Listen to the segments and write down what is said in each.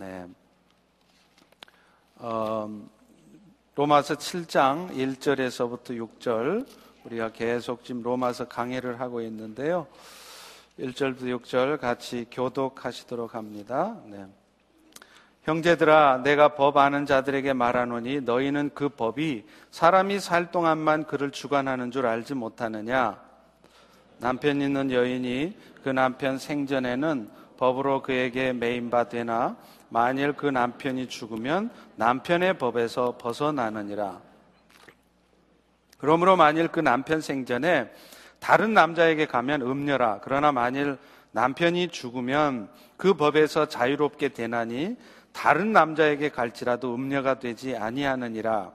네. 어, 로마서 7장 1절에서부터 6절 우리가 계속 지금 로마서 강해를 하고 있는데요. 1절부터 6절 같이 교독하시도록 합니다. 네. 형제들아 내가 법 아는 자들에게 말하노니 너희는 그 법이 사람이 살 동안만 그를 주관하는 줄 알지 못하느냐 남편 있는 여인이 그 남편 생전에는 법으로 그에게 매인바 되나 만일 그 남편이 죽으면 남편의 법에서 벗어나느니라. 그러므로 만일 그 남편 생전에 다른 남자에게 가면 음녀라. 그러나 만일 남편이 죽으면 그 법에서 자유롭게 되나니 다른 남자에게 갈지라도 음녀가 되지 아니하느니라.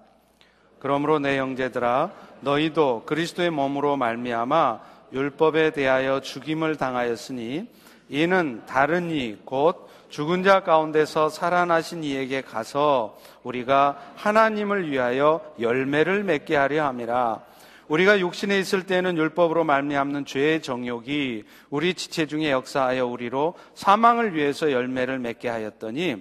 그러므로 내 형제들아 너희도 그리스도의 몸으로 말미암아 율법에 대하여 죽임을 당하였으니 이는 다른 이 곧 죽은 자 가운데서 살아나신 이에게 가서 우리가 하나님을 위하여 열매를 맺게 하려 함이라. 우리가 육신에 있을 때는 율법으로 말미암는 죄의 정욕이 우리 지체 중에 역사하여 우리로 사망을 위해서 열매를 맺게 하였더니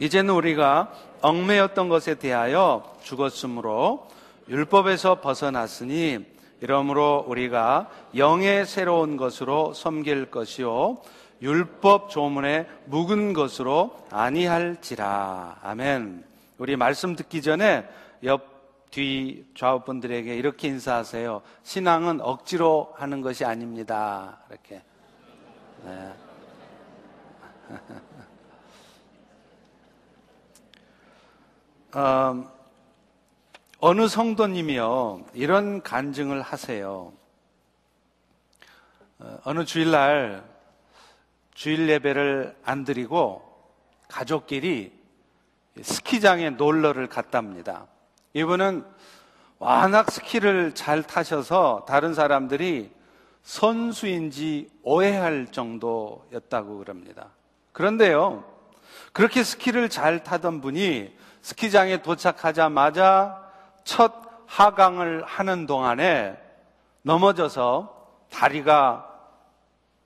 이제는 우리가 얽매였던 것에 대하여 죽었으므로 율법에서 벗어났으니 이러므로 우리가 영의 새로운 것으로 섬길 것이요 율법 조문에 묵은 것으로 아니할지라. 아멘. 우리 말씀 듣기 전에 옆 뒤 좌우분들에게 이렇게 인사하세요. 신앙은 억지로 하는 것이 아닙니다. 이렇게. 네. 어, 어느 성도님이요, 이런 간증을 하세요. 어, 어느 주일날 주일 예배를 안 드리고 가족끼리 스키장에 놀러를 갔답니다. 이분은 워낙 스키를 잘 타셔서 다른 사람들이 선수인지 오해할 정도였다고 그럽니다. 그런데요, 그렇게 스키를 잘 타던 분이 스키장에 도착하자마자 첫 하강을 하는 동안에 넘어져서 다리가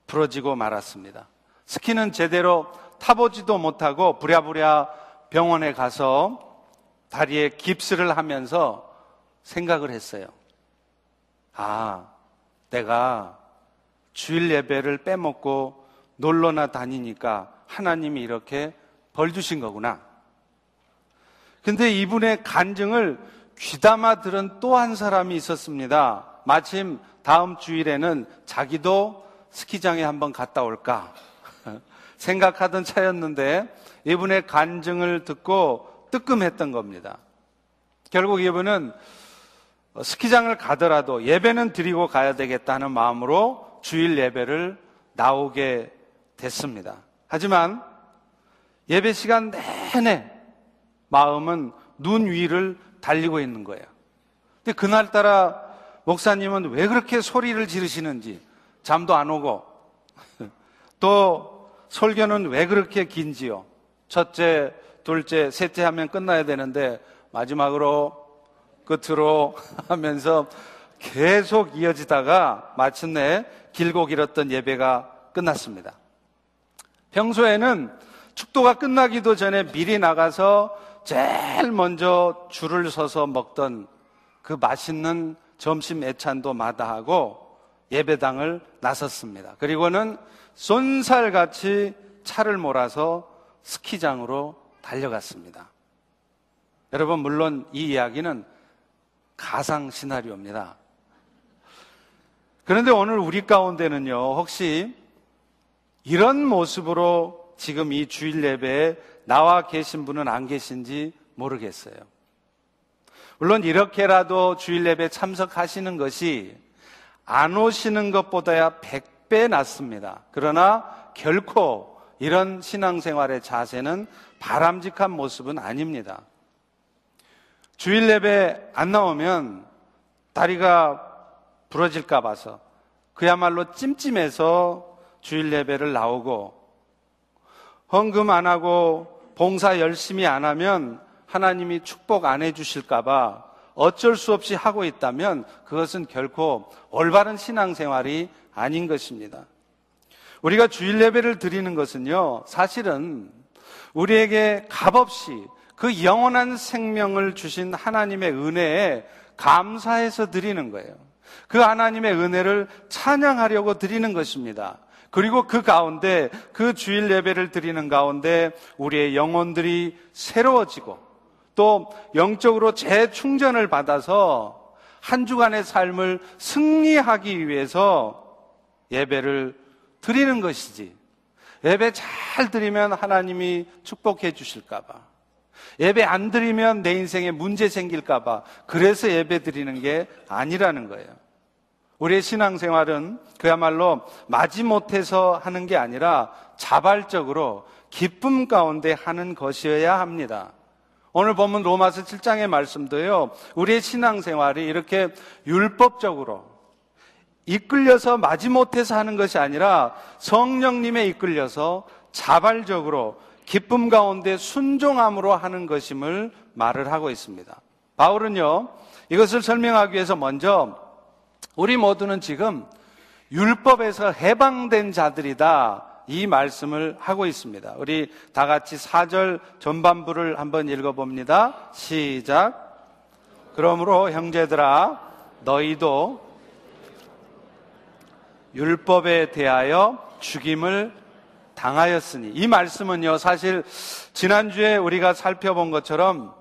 부러지고 말았습니다. 스키는 제대로 타보지도 못하고 부랴부랴 병원에 가서 다리에 깁스를 하면서 생각을 했어요. 아, 내가 주일 예배를 빼먹고 놀러나 다니니까 하나님이 이렇게 벌 주신 거구나. 근데 이분의 간증을 귀담아 들은 또 한 사람이 있었습니다. 마침 다음 주일에는 자기도 스키장에 한번 갔다 올까 생각하던 차였는데 이분의 간증을 듣고 뜨끔했던 겁니다. 결국 이분은 스키장을 가더라도 예배는 드리고 가야 되겠다는 마음으로 주일 예배를 나오게 됐습니다. 하지만 예배 시간 내내 마음은 눈 위를 달리고 있는 거예요. 근데 그날따라 목사님은 왜 그렇게 소리를 지르시는지 잠도 안 오고 또 설교는 왜 그렇게 긴지요? 첫째, 둘째, 셋째 하면 끝나야 되는데 마지막으로 끝으로 하면서 계속 이어지다가 마침내 길고 길었던 예배가 끝났습니다. 평소에는 축도가 끝나기도 전에 미리 나가서 제일 먼저 줄을 서서 먹던 그 맛있는 점심 애찬도 마다하고 예배당을 나섰습니다. 그리고는 쏜살같이 차를 몰아서 스키장으로 달려갔습니다. 여러분, 물론 이 이야기는 가상 시나리오입니다. 그런데 오늘 우리 가운데는요, 혹시 이런 모습으로 지금 이 주일 예배에 나와 계신 분은 안 계신지 모르겠어요. 물론 이렇게라도 주일 예배 참석하시는 것이 안 오시는 것보다야 100 배 낫습니다. 그러나 결코 이런 신앙생활의 자세는 바람직한 모습은 아닙니다. 주일 예배 안 나오면 다리가 부러질까 봐서 그야말로 찜찜해서 주일 예배를 나오고 헌금 안 하고 봉사 열심히 안 하면 하나님이 축복 안 해주실까봐 어쩔 수 없이 하고 있다면 그것은 결코 올바른 신앙생활이 아닌 것입니다. 우리가 주일 예배를 드리는 것은요, 사실은 우리에게 값없이 그 영원한 생명을 주신 하나님의 은혜에 감사해서 드리는 거예요. 그 하나님의 은혜를 찬양하려고 드리는 것입니다. 그리고 그 가운데 그 주일 예배를 드리는 가운데 우리의 영혼들이 새로워지고 또 영적으로 재충전을 받아서 한 주간의 삶을 승리하기 위해서 예배를 드리는 것이지. 예배 잘 드리면 하나님이 축복해 주실까봐. 예배 안 드리면 내 인생에 문제 생길까봐. 그래서 예배 드리는 게 아니라는 거예요. 우리의 신앙생활은 그야말로 마지못해서 하는 게 아니라 자발적으로 기쁨 가운데 하는 것이어야 합니다. 오늘 보면 로마서 7장의 말씀도요, 우리의 신앙생활이 이렇게 율법적으로 이끌려서 마지못해서 하는 것이 아니라 성령님에 이끌려서 자발적으로 기쁨 가운데 순종함으로 하는 것임을 말을 하고 있습니다. 바울은요, 이것을 설명하기 위해서 먼저 우리 모두는 지금 율법에서 해방된 자들이다. 이 말씀을 하고 있습니다. 우리 다 같이 4절 전반부를 한번 읽어봅니다. 시작. 그러므로 형제들아, 너희도 율법에 대하여 죽임을 당하였으니 이 말씀은요 사실 지난주에 우리가 살펴본 것처럼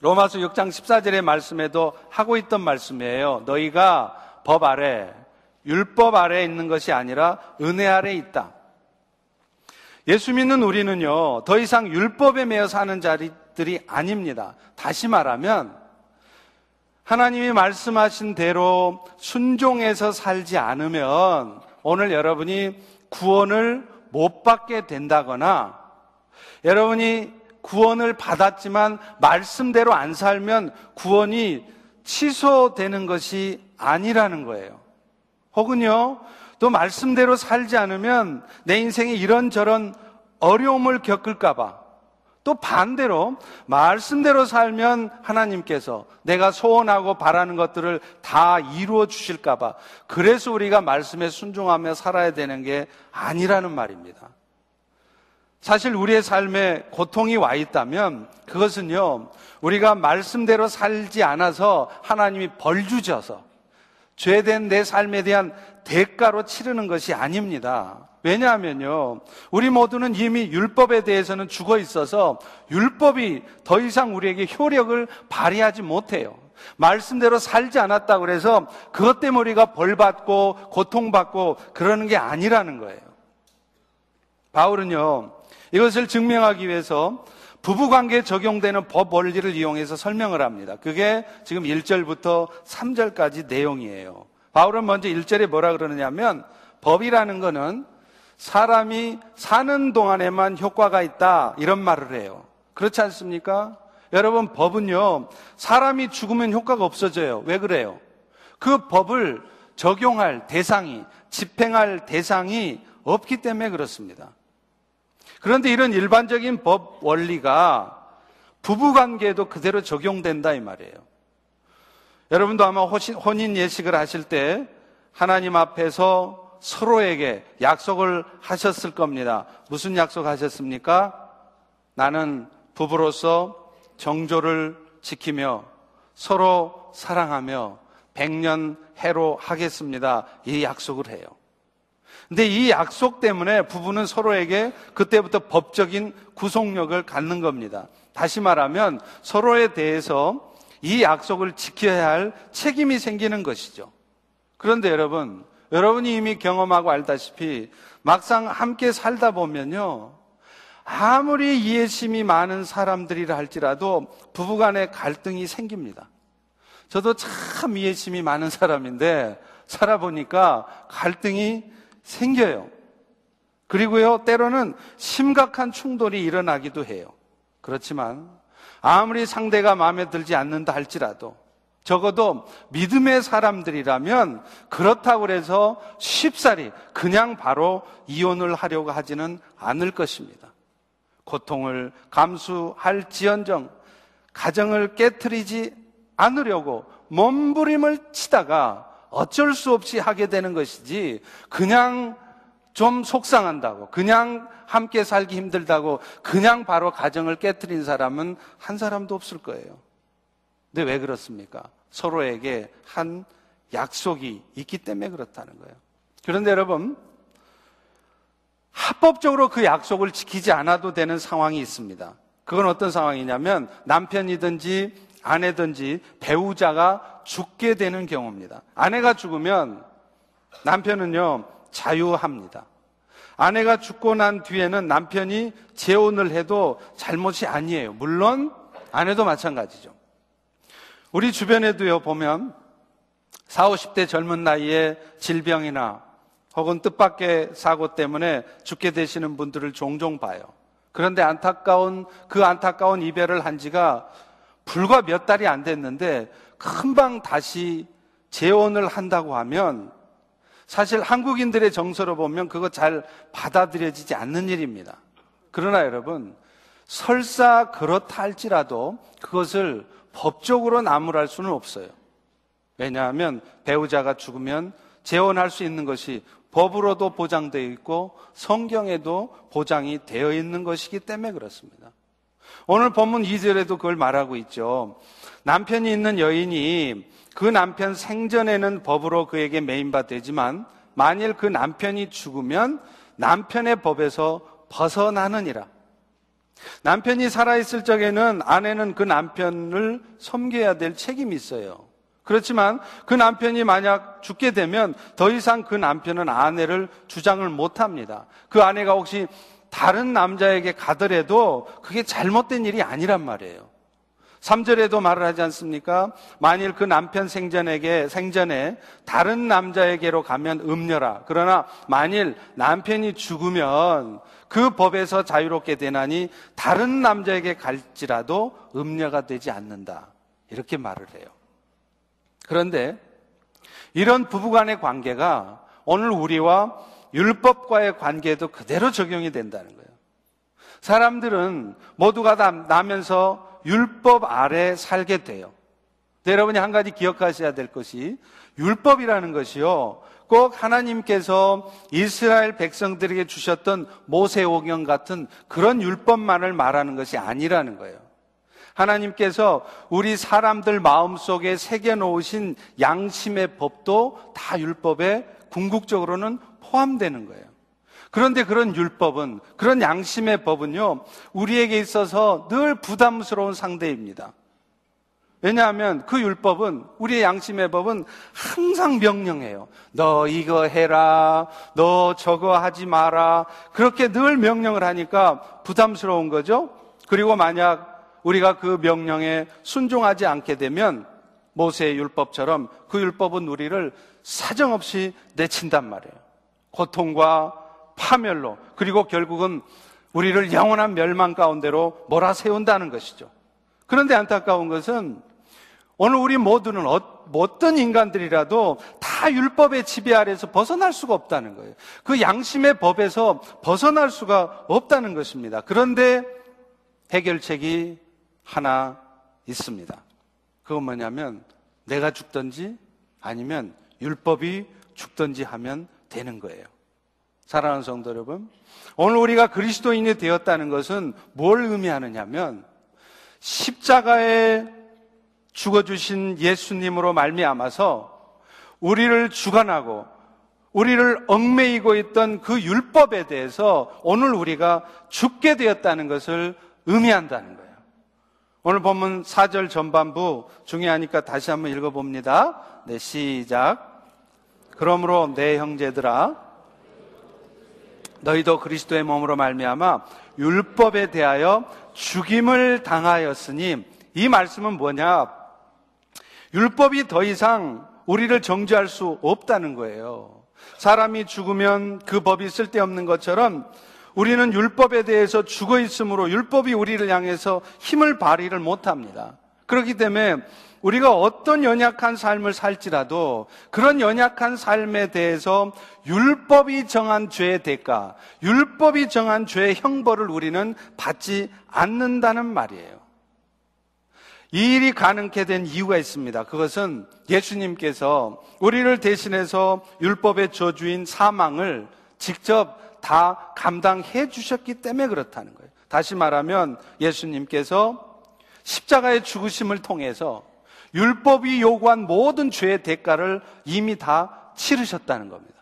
로마서 6장 14절의 말씀에도 하고 있던 말씀이에요. 너희가 법 아래 율법 아래 있는 것이 아니라 은혜 아래 있다. 예수 믿는 우리는요 더 이상 율법에 매여 사는 자리들이 아닙니다. 다시 말하면 하나님이 말씀하신 대로 순종해서 살지 않으면 오늘 여러분이 구원을 못 받게 된다거나 여러분이 구원을 받았지만 말씀대로 안 살면 구원이 취소되는 것이 아니라는 거예요. 혹은요, 또 말씀대로 살지 않으면 내 인생에 이런저런 어려움을 겪을까봐 또 반대로 말씀대로 살면 하나님께서 내가 소원하고 바라는 것들을 다 이루어 주실까봐 그래서 우리가 말씀에 순종하며 살아야 되는 게 아니라는 말입니다. 사실 우리의 삶에 고통이 와 있다면 그것은요, 우리가 말씀대로 살지 않아서 하나님이 벌 주셔서 죄된 내 삶에 대한 대가로 치르는 것이 아닙니다. 왜냐하면요, 우리 모두는 이미 율법에 대해서는 죽어 있어서 율법이 더 이상 우리에게 효력을 발휘하지 못해요. 말씀대로 살지 않았다 그래서 그것 때문에 우리가 벌 받고 고통받고 그러는 게 아니라는 거예요. 바울은요, 이것을 증명하기 위해서 부부 관계에 적용되는 법 원리를 이용해서 설명을 합니다. 그게 지금 1절부터 3절까지 내용이에요. 바울은 먼저 1절에 뭐라 그러느냐면 법이라는 거는 사람이 사는 동안에만 효과가 있다. 이런 말을 해요. 그렇지 않습니까? 여러분, 법은요, 사람이 죽으면 효과가 없어져요. 왜 그래요? 그 법을 적용할 대상이, 집행할 대상이 없기 때문에 그렇습니다. 그런데 이런 일반적인 법 원리가 부부 관계에도 그대로 적용된다 이 말이에요. 여러분도 아마 혼인 예식을 하실 때 하나님 앞에서 서로에게 약속을 하셨을 겁니다. 무슨 약속 하셨습니까? 나는 부부로서 정조를 지키며 서로 사랑하며 백년 해로 하겠습니다. 이 약속을 해요. 근데 이 약속 때문에 부부는 서로에게 그때부터 법적인 구속력을 갖는 겁니다. 다시 말하면 서로에 대해서 이 약속을 지켜야 할 책임이 생기는 것이죠. 그런데 여러분, 여러분이 이미 경험하고 알다시피 막상 함께 살다 보면요. 아무리 이해심이 많은 사람들이라 할지라도 부부간에 갈등이 생깁니다. 저도 참 이해심이 많은 사람인데 살아보니까 갈등이 생겨요. 그리고요, 때로는 심각한 충돌이 일어나기도 해요. 그렇지만 아무리 상대가 마음에 들지 않는다 할지라도 적어도 믿음의 사람들이라면 그렇다고 해서 쉽사리 그냥 바로 이혼을 하려고 하지는 않을 것입니다. 고통을 감수할지언정 가정을 깨뜨리지 않으려고 몸부림을 치다가 어쩔 수 없이 하게 되는 것이지 그냥 좀 속상한다고, 그냥 함께 살기 힘들다고, 그냥 바로 가정을 깨뜨린 사람은 한 사람도 없을 거예요. 근데 왜 그렇습니까? 서로에게 한 약속이 있기 때문에 그렇다는 거예요. 그런데 여러분, 합법적으로 그 약속을 지키지 않아도 되는 상황이 있습니다. 그건 어떤 상황이냐면 남편이든지 아내든지 배우자가 죽게 되는 경우입니다. 아내가 죽으면 남편은요, 자유합니다. 아내가 죽고 난 뒤에는 남편이 재혼을 해도 잘못이 아니에요. 물론 아내도 마찬가지죠. 우리 주변에도요, 보면 40, 50대 젊은 나이에 질병이나 혹은 뜻밖의 사고 때문에 죽게 되시는 분들을 종종 봐요. 그런데 안타까운, 그 안타까운 이별을 한 지가 불과 몇 달이 안 됐는데 금방 다시 재혼을 한다고 하면 사실 한국인들의 정서로 보면 그거 잘 받아들여지지 않는 일입니다. 그러나 여러분, 설사 그렇다 할지라도 그것을 법적으로 나무랄 수는 없어요. 왜냐하면 배우자가 죽으면 재혼할 수 있는 것이 법으로도 보장되어 있고 성경에도 보장이 되어 있는 것이기 때문에 그렇습니다. 오늘 본문 2절에도 그걸 말하고 있죠. 남편이 있는 여인이 그 남편 생전에는 법으로 그에게 매인바 되지만 만일 그 남편이 죽으면 남편의 법에서 벗어나느니라. 남편이 살아있을 적에는 아내는 그 남편을 섬겨야 될 책임이 있어요. 그렇지만 그 남편이 만약 죽게 되면 더 이상 그 남편은 아내를 주장을 못 합니다. 그 아내가 혹시 다른 남자에게 가더라도 그게 잘못된 일이 아니란 말이에요. 3절에도 말을 하지 않습니까? 만일 그 남편 생전에게, 생전에 다른 남자에게로 가면 음녀라. 그러나 만일 남편이 죽으면 그 법에서 자유롭게 되나니 다른 남자에게 갈지라도 음녀가 되지 않는다. 이렇게 말을 해요. 그런데 이런 부부간의 관계가 오늘 우리와 율법과의 관계에도 그대로 적용이 된다는 거예요. 사람들은 모두가 다 나면서 율법 아래 살게 돼요. 여러분이 한 가지 기억하셔야 될 것이 율법이라는 것이요. 꼭 하나님께서 이스라엘 백성들에게 주셨던 모세오경 같은 그런 율법만을 말하는 것이 아니라는 거예요. 하나님께서 우리 사람들 마음속에 새겨 놓으신 양심의 법도 다 율법에 궁극적으로는 포함되는 거예요. 그런데 그런 율법은, 그런 양심의 법은요, 우리에게 있어서 늘 부담스러운 상대입니다. 왜냐하면 그 율법은, 우리의 양심의 법은 항상 명령해요. 너 이거 해라, 너 저거 하지 마라. 그렇게 늘 명령을 하니까 부담스러운 거죠? 그리고 만약 우리가 그 명령에 순종하지 않게 되면 모세의 율법처럼 그 율법은 우리를 사정없이 내친단 말이에요. 고통과 파멸로 그리고 결국은 우리를 영원한 멸망 가운데로 몰아세운다는 것이죠. 그런데 안타까운 것은 오늘 우리 모두는 어, 어떤 인간들이라도 다 율법의 지배 아래서 벗어날 수가 없다는 거예요. 그 양심의 법에서 벗어날 수가 없다는 것입니다. 그런데 해결책이 하나 있습니다. 그건 뭐냐면 내가 죽든지 아니면 율법이 죽든지 하면 되는 거예요. 사랑하는 성도 여러분, 오늘 우리가 그리스도인이 되었다는 것은 뭘 의미하느냐면 십자가에 죽어주신 예수님으로 말미암아서 우리를 주관하고 우리를 얽매이고 있던 그 율법에 대해서 오늘 우리가 죽게 되었다는 것을 의미한다는 거예요. 오늘 본문 4절 전반부 중요하니까 다시 한번 읽어봅니다. 네, 시작. 그러므로 내 형제들아, 너희도 그리스도의 몸으로 말미암아 율법에 대하여 죽임을 당하였으니 이 말씀은 뭐냐? 율법이 더 이상 우리를 정죄할 수 없다는 거예요. 사람이 죽으면 그 법이 쓸데없는 것처럼 우리는 율법에 대해서 죽어 있으므로 율법이 우리를 향해서 힘을 발휘를 못 합니다. 그렇기 때문에 우리가 어떤 연약한 삶을 살지라도 그런 연약한 삶에 대해서 율법이 정한 죄의 대가, 율법이 정한 죄의 형벌을 우리는 받지 않는다는 말이에요. 이 일이 가능케 된 이유가 있습니다. 그것은 예수님께서 우리를 대신해서 율법의 저주인 사망을 직접 다 감당해 주셨기 때문에 그렇다는 거예요. 다시 말하면 예수님께서 십자가의 죽으심을 통해서 율법이 요구한 모든 죄의 대가를 이미 다 치르셨다는 겁니다.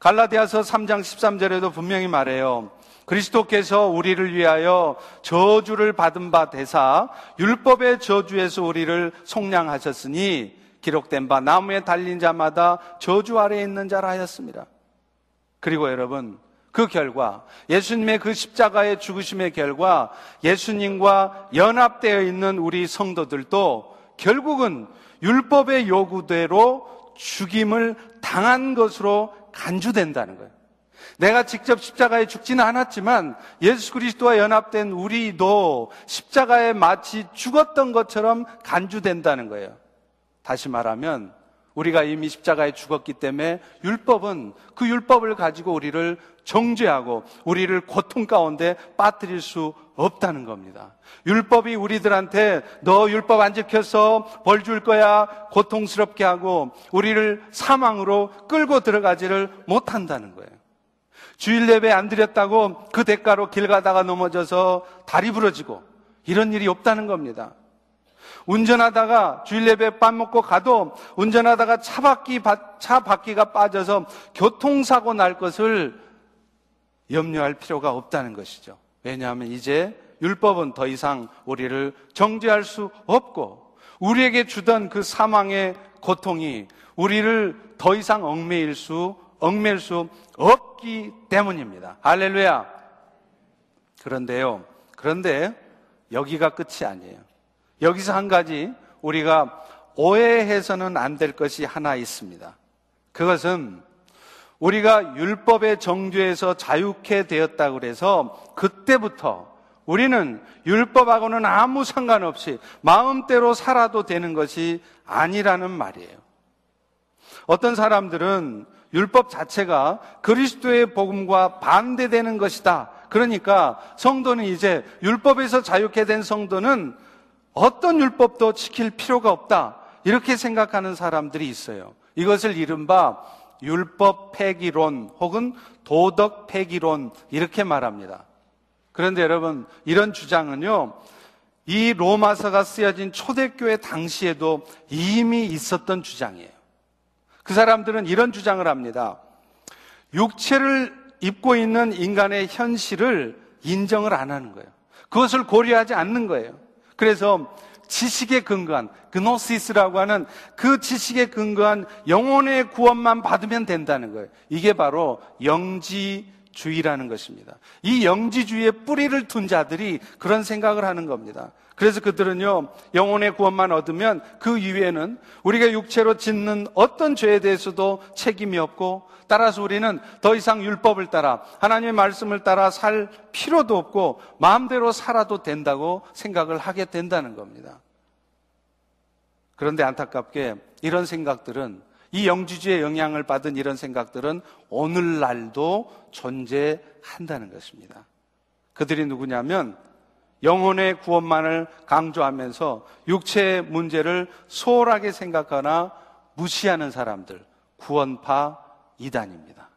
갈라디아서 3장 13절에도 분명히 말해요. 그리스도께서 우리를 위하여 저주를 받은 바 대사 율법의 저주에서 우리를 속량하셨으니 기록된 바 나무에 달린 자마다 저주 아래에 있는 자라 하였습니다. 그리고 여러분 그 결과 예수님의 그 십자가의 죽으심의 결과 예수님과 연합되어 있는 우리 성도들도 결국은 율법의 요구대로 죽임을 당한 것으로 간주된다는 거예요. 내가 직접 십자가에 죽지는 않았지만 예수 그리스도와 연합된 우리도 십자가에 마치 죽었던 것처럼 간주된다는 거예요. 다시 말하면 우리가 이미 십자가에 죽었기 때문에 율법은 그 율법을 가지고 우리를 정죄하고 우리를 고통 가운데 빠뜨릴 수 없다는 겁니다. 율법이 우리들한테 너 율법 안 지켜서 벌 줄 거야 고통스럽게 하고 우리를 사망으로 끌고 들어가지를 못한다는 거예요. 주일 예배 안 드렸다고 그 대가로 길 가다가 넘어져서 다리 부러지고 이런 일이 없다는 겁니다. 운전하다가 주일 예배 밥 먹고 가도 운전하다가 차 바퀴, 차 바퀴가 빠져서 교통사고 날 것을 염려할 필요가 없다는 것이죠. 왜냐하면 이제 율법은 더 이상 우리를 정죄할 수 없고 우리에게 주던 그 사망의 고통이 우리를 더 이상 얽매일 수, 얽매일 수 없기 때문입니다. 할렐루야. 그런데요. 그런데 여기가 끝이 아니에요. 여기서 한 가지 우리가 오해해서는 안 될 것이 하나 있습니다. 그것은 우리가 율법의 정죄에서 자유케 되었다고 그래서 그때부터 우리는 율법하고는 아무 상관없이 마음대로 살아도 되는 것이 아니라는 말이에요. 어떤 사람들은 율법 자체가 그리스도의 복음과 반대되는 것이다. 그러니까 성도는 이제 율법에서 자유케 된 성도는 어떤 율법도 지킬 필요가 없다. 이렇게 생각하는 사람들이 있어요. 이것을 이른바 율법 폐기론 혹은 도덕 폐기론 이렇게 말합니다. 그런데 여러분, 이런 주장은요, 이 로마서가 쓰여진 초대교회 당시에도 이미 있었던 주장이에요. 그 사람들은 이런 주장을 합니다. 육체를 입고 있는 인간의 현실을 인정을 안 하는 거예요. 그것을 고려하지 않는 거예요. 그래서 지식에 근거한 그노시스라고 하는 그 지식에 근거한 영혼의 구원만 받으면 된다는 거예요. 이게 바로 영지 주의라는 것입니다. 이 영지주의의 뿌리를 둔 자들이 그런 생각을 하는 겁니다. 그래서 그들은요, 영혼의 구원만 얻으면 그 이후에는 우리가 육체로 짓는 어떤 죄에 대해서도 책임이 없고 따라서 우리는 더 이상 율법을 따라 하나님의 말씀을 따라 살 필요도 없고 마음대로 살아도 된다고 생각을 하게 된다는 겁니다. 그런데 안타깝게 이런 생각들은 이 영지주의 영향을 받은 이런 생각들은 오늘날도 존재한다는 것입니다. 그들이 누구냐면 영혼의 구원만을 강조하면서 육체의 문제를 소홀하게 생각하나 무시하는 사람들, 구원파 이단입니다.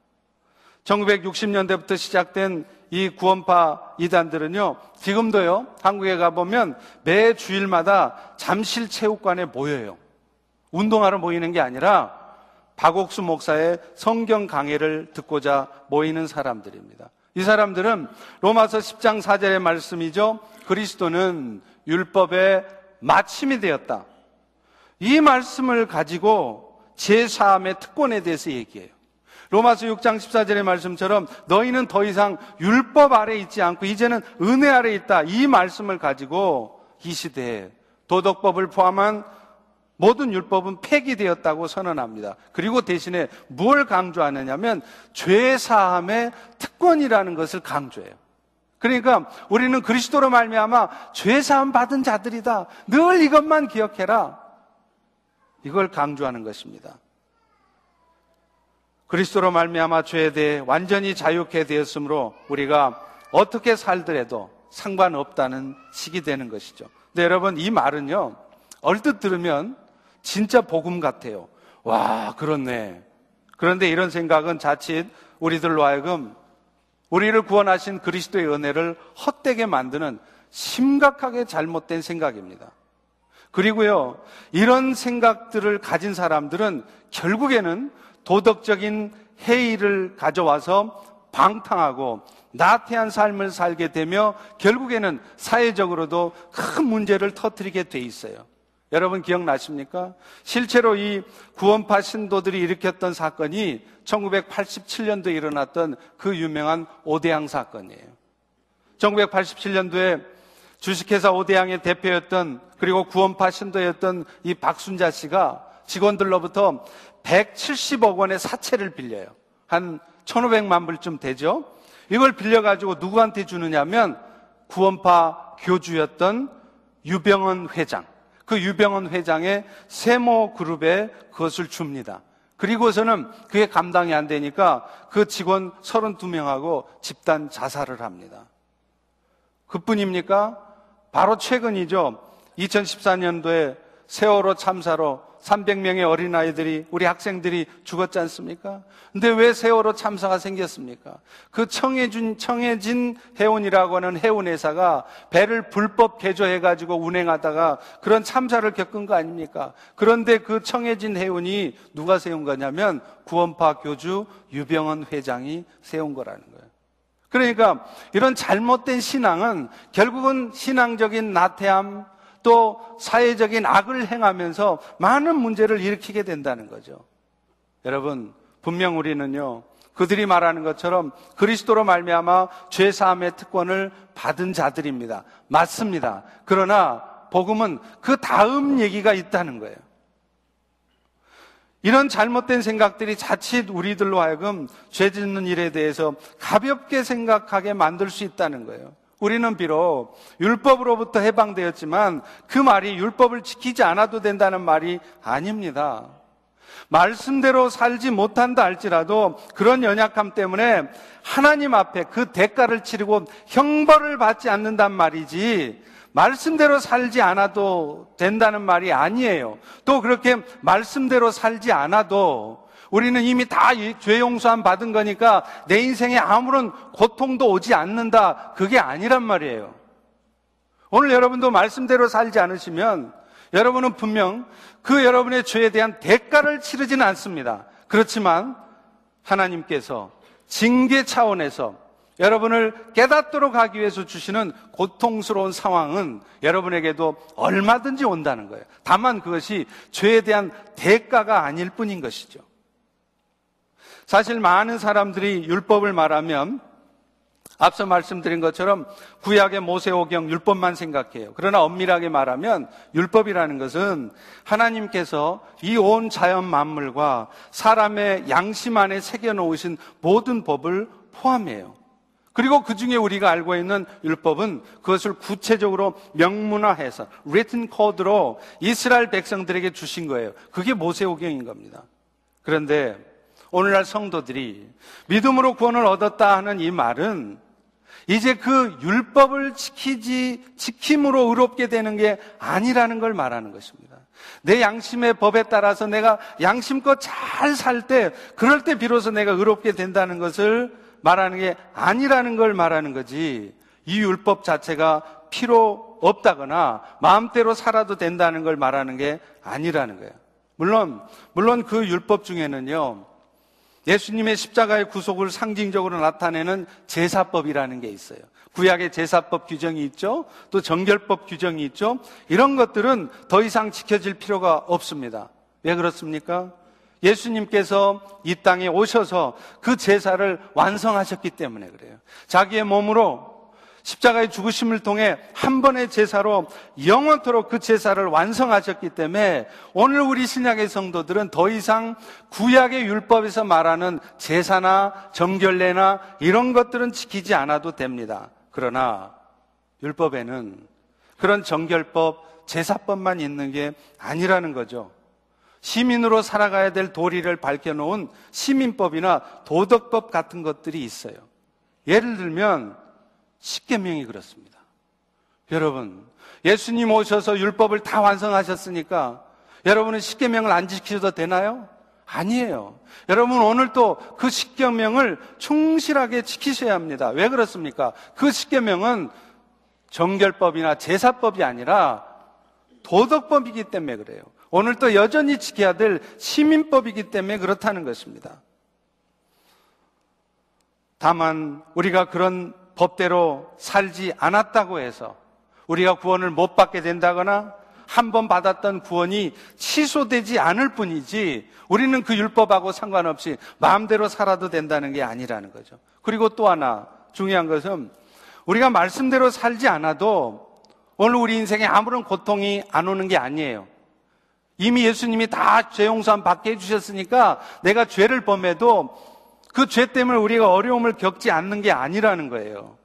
1960년대부터 시작된 이 구원파 이단들은요, 지금도요, 한국에 가보면 매 주일마다 잠실 체육관에 모여요. 운동하러 모이는 게 아니라 박옥수 목사의 성경 강해를 듣고자 모이는 사람들입니다. 이 사람들은 로마서 10장 4절의 말씀이죠. 그리스도는 율법의 마침이 되었다. 이 말씀을 가지고 제3의 특권에 대해서 얘기해요. 로마서 6장 14절의 말씀처럼 너희는 더 이상 율법 아래 있지 않고 이제는 은혜 아래 있다. 이 말씀을 가지고 이 시대에 도덕법을 포함한 모든 율법은 폐기되었다고 선언합니다. 그리고 대신에 뭘 강조하느냐면 죄 사함의 특권이라는 것을 강조해요. 그러니까 우리는 그리스도로 말미암아 죄 사함 받은 자들이다. 늘 이것만 기억해라. 이걸 강조하는 것입니다. 그리스도로 말미암아 죄에 대해 완전히 자유케 되었으므로 우리가 어떻게 살더라도 상관없다는 식이 되는 것이죠. 근데 여러분 이 말은요. 얼뜻 들으면 진짜 복음 같아요. 와, 그렇네. 그런데 이런 생각은 자칫 우리들로 하여금 우리를 구원하신 그리스도의 은혜를 헛되게 만드는 심각하게 잘못된 생각입니다. 그리고요, 이런 생각들을 가진 사람들은 결국에는 도덕적인 해이를 가져와서 방탕하고 나태한 삶을 살게 되며 결국에는 사회적으로도 큰 문제를 터뜨리게 돼 있어요. 여러분 기억나십니까? 실제로 이 구원파 신도들이 일으켰던 사건이 1987년도에 일어났던 그 유명한 오대양 사건이에요. 1987년도에 주식회사 오대양의 대표였던 그리고 구원파 신도였던 이 박순자 씨가 직원들로부터 170억 원의 사채를 빌려요. 한 1,500만 불쯤 되죠. 이걸 빌려가지고 누구한테 주느냐면 구원파 교주였던 유병헌 회장. 그 유병헌 회장의 세모 그룹에 그것을 줍니다. 그리고서는 그게 감당이 안 되니까 그 직원 32명하고 집단 자살을 합니다. 그뿐입니까? 바로 최근이죠. 2014년도에 세월호 참사로 300명의 어린아이들이, 우리 학생들이 죽었지 않습니까? 근데 왜 세월호 참사가 생겼습니까? 그 청해진, 청해진 해운이라고 하는 해운회사가 배를 불법 개조해가지고 운행하다가 그런 참사를 겪은 거 아닙니까? 그런데 그 청해진 해운이 누가 세운 거냐면 구원파 교주 유병헌 회장이 세운 거라는 거예요. 그러니까 이런 잘못된 신앙은 결국은 신앙적인 나태함, 또 사회적인 악을 행하면서 많은 문제를 일으키게 된다는 거죠. 여러분, 분명 우리는요. 그들이 말하는 것처럼 그리스도로 말미암아 죄 사함의 특권을 받은 자들입니다. 맞습니다. 그러나 복음은 그 다음 얘기가 있다는 거예요. 이런 잘못된 생각들이 자칫 우리들로 하여금 죄 짓는 일에 대해서 가볍게 생각하게 만들 수 있다는 거예요. 우리는 비록 율법으로부터 해방되었지만 그 말이 율법을 지키지 않아도 된다는 말이 아닙니다. 말씀대로 살지 못한다 할지라도 그런 연약함 때문에 하나님 앞에 그 대가를 치르고 형벌을 받지 않는단 말이지 말씀대로 살지 않아도 된다는 말이 아니에요. 또 그렇게 말씀대로 살지 않아도 우리는 이미 다 죄 용서함 받은 거니까 내 인생에 아무런 고통도 오지 않는다. 그게 아니란 말이에요. 오늘 여러분도 말씀대로 살지 않으시면 여러분은 분명 그 여러분의 죄에 대한 대가를 치르지는 않습니다. 그렇지만 하나님께서 징계 차원에서 여러분을 깨닫도록 하기 위해서 주시는 고통스러운 상황은 여러분에게도 얼마든지 온다는 거예요. 다만 그것이 죄에 대한 대가가 아닐 뿐인 것이죠. 사실 많은 사람들이 율법을 말하면 앞서 말씀드린 것처럼 구약의 모세오경 율법만 생각해요. 그러나 엄밀하게 말하면 율법이라는 것은 하나님께서 이 온 자연 만물과 사람의 양심 안에 새겨 놓으신 모든 법을 포함해요. 그리고 그 중에 우리가 알고 있는 율법은 그것을 구체적으로 명문화해서 written code로 이스라엘 백성들에게 주신 거예요. 그게 모세오경인 겁니다. 그런데 오늘날 성도들이 믿음으로 구원을 얻었다 하는 이 말은 이제 그 율법을 지키지, 지킴으로 의롭게 되는 게 아니라는 걸 말하는 것입니다. 내 양심의 법에 따라서 내가 양심껏 잘 살 때, 그럴 때 비로소 내가 의롭게 된다는 것을 말하는 게 아니라는 걸 말하는 거지. 이 율법 자체가 필요 없다거나 마음대로 살아도 된다는 걸 말하는 게 아니라는 거예요. 물론, 물론 그 율법 중에는요, 예수님의 십자가의 구속을 상징적으로 나타내는 제사법이라는 게 있어요. 구약의 제사법 규정이 있죠. 또 정결법 규정이 있죠. 이런 것들은 더 이상 지켜질 필요가 없습니다. 왜 그렇습니까? 예수님께서 이 땅에 오셔서 그 제사를 완성하셨기 때문에 그래요. 자기의 몸으로 십자가의 죽으심을 통해 한 번의 제사로 영원토록 그 제사를 완성하셨기 때문에 오늘 우리 신약의 성도들은 더 이상 구약의 율법에서 말하는 제사나 정결례나 이런 것들은 지키지 않아도 됩니다. 그러나 율법에는 그런 정결법, 제사법만 있는 게 아니라는 거죠. 시민으로 살아가야 될 도리를 밝혀놓은 시민법이나 도덕법 같은 것들이 있어요. 예를 들면 십계명이 그렇습니다. 여러분, 예수님 오셔서 율법을 다 완성하셨으니까 여러분은 십계명을 안 지키셔도 되나요? 아니에요. 여러분 오늘 또그 십계명을 충실하게 지키셔야 합니다. 왜 그렇습니까? 그 십계명은 정결법이나 제사법이 아니라 도덕법이기 때문에 그래요. 오늘 또 여전히 지켜야 될 시민법이기 때문에 그렇다는 것입니다. 다만 우리가 그런 법대로 살지 않았다고 해서 우리가 구원을 못 받게 된다거나 한 번 받았던 구원이 취소되지 않을 뿐이지 우리는 그 율법하고 상관없이 마음대로 살아도 된다는 게 아니라는 거죠. 그리고 또 하나 중요한 것은 우리가 말씀대로 살지 않아도 오늘 우리 인생에 아무런 고통이 안 오는 게 아니에요. 이미 예수님이 다 죄 용서함 받게 해주셨으니까 내가 죄를 범해도 그 죄 때문에 우리가 어려움을 겪지 않는 게 아니라는 거예요.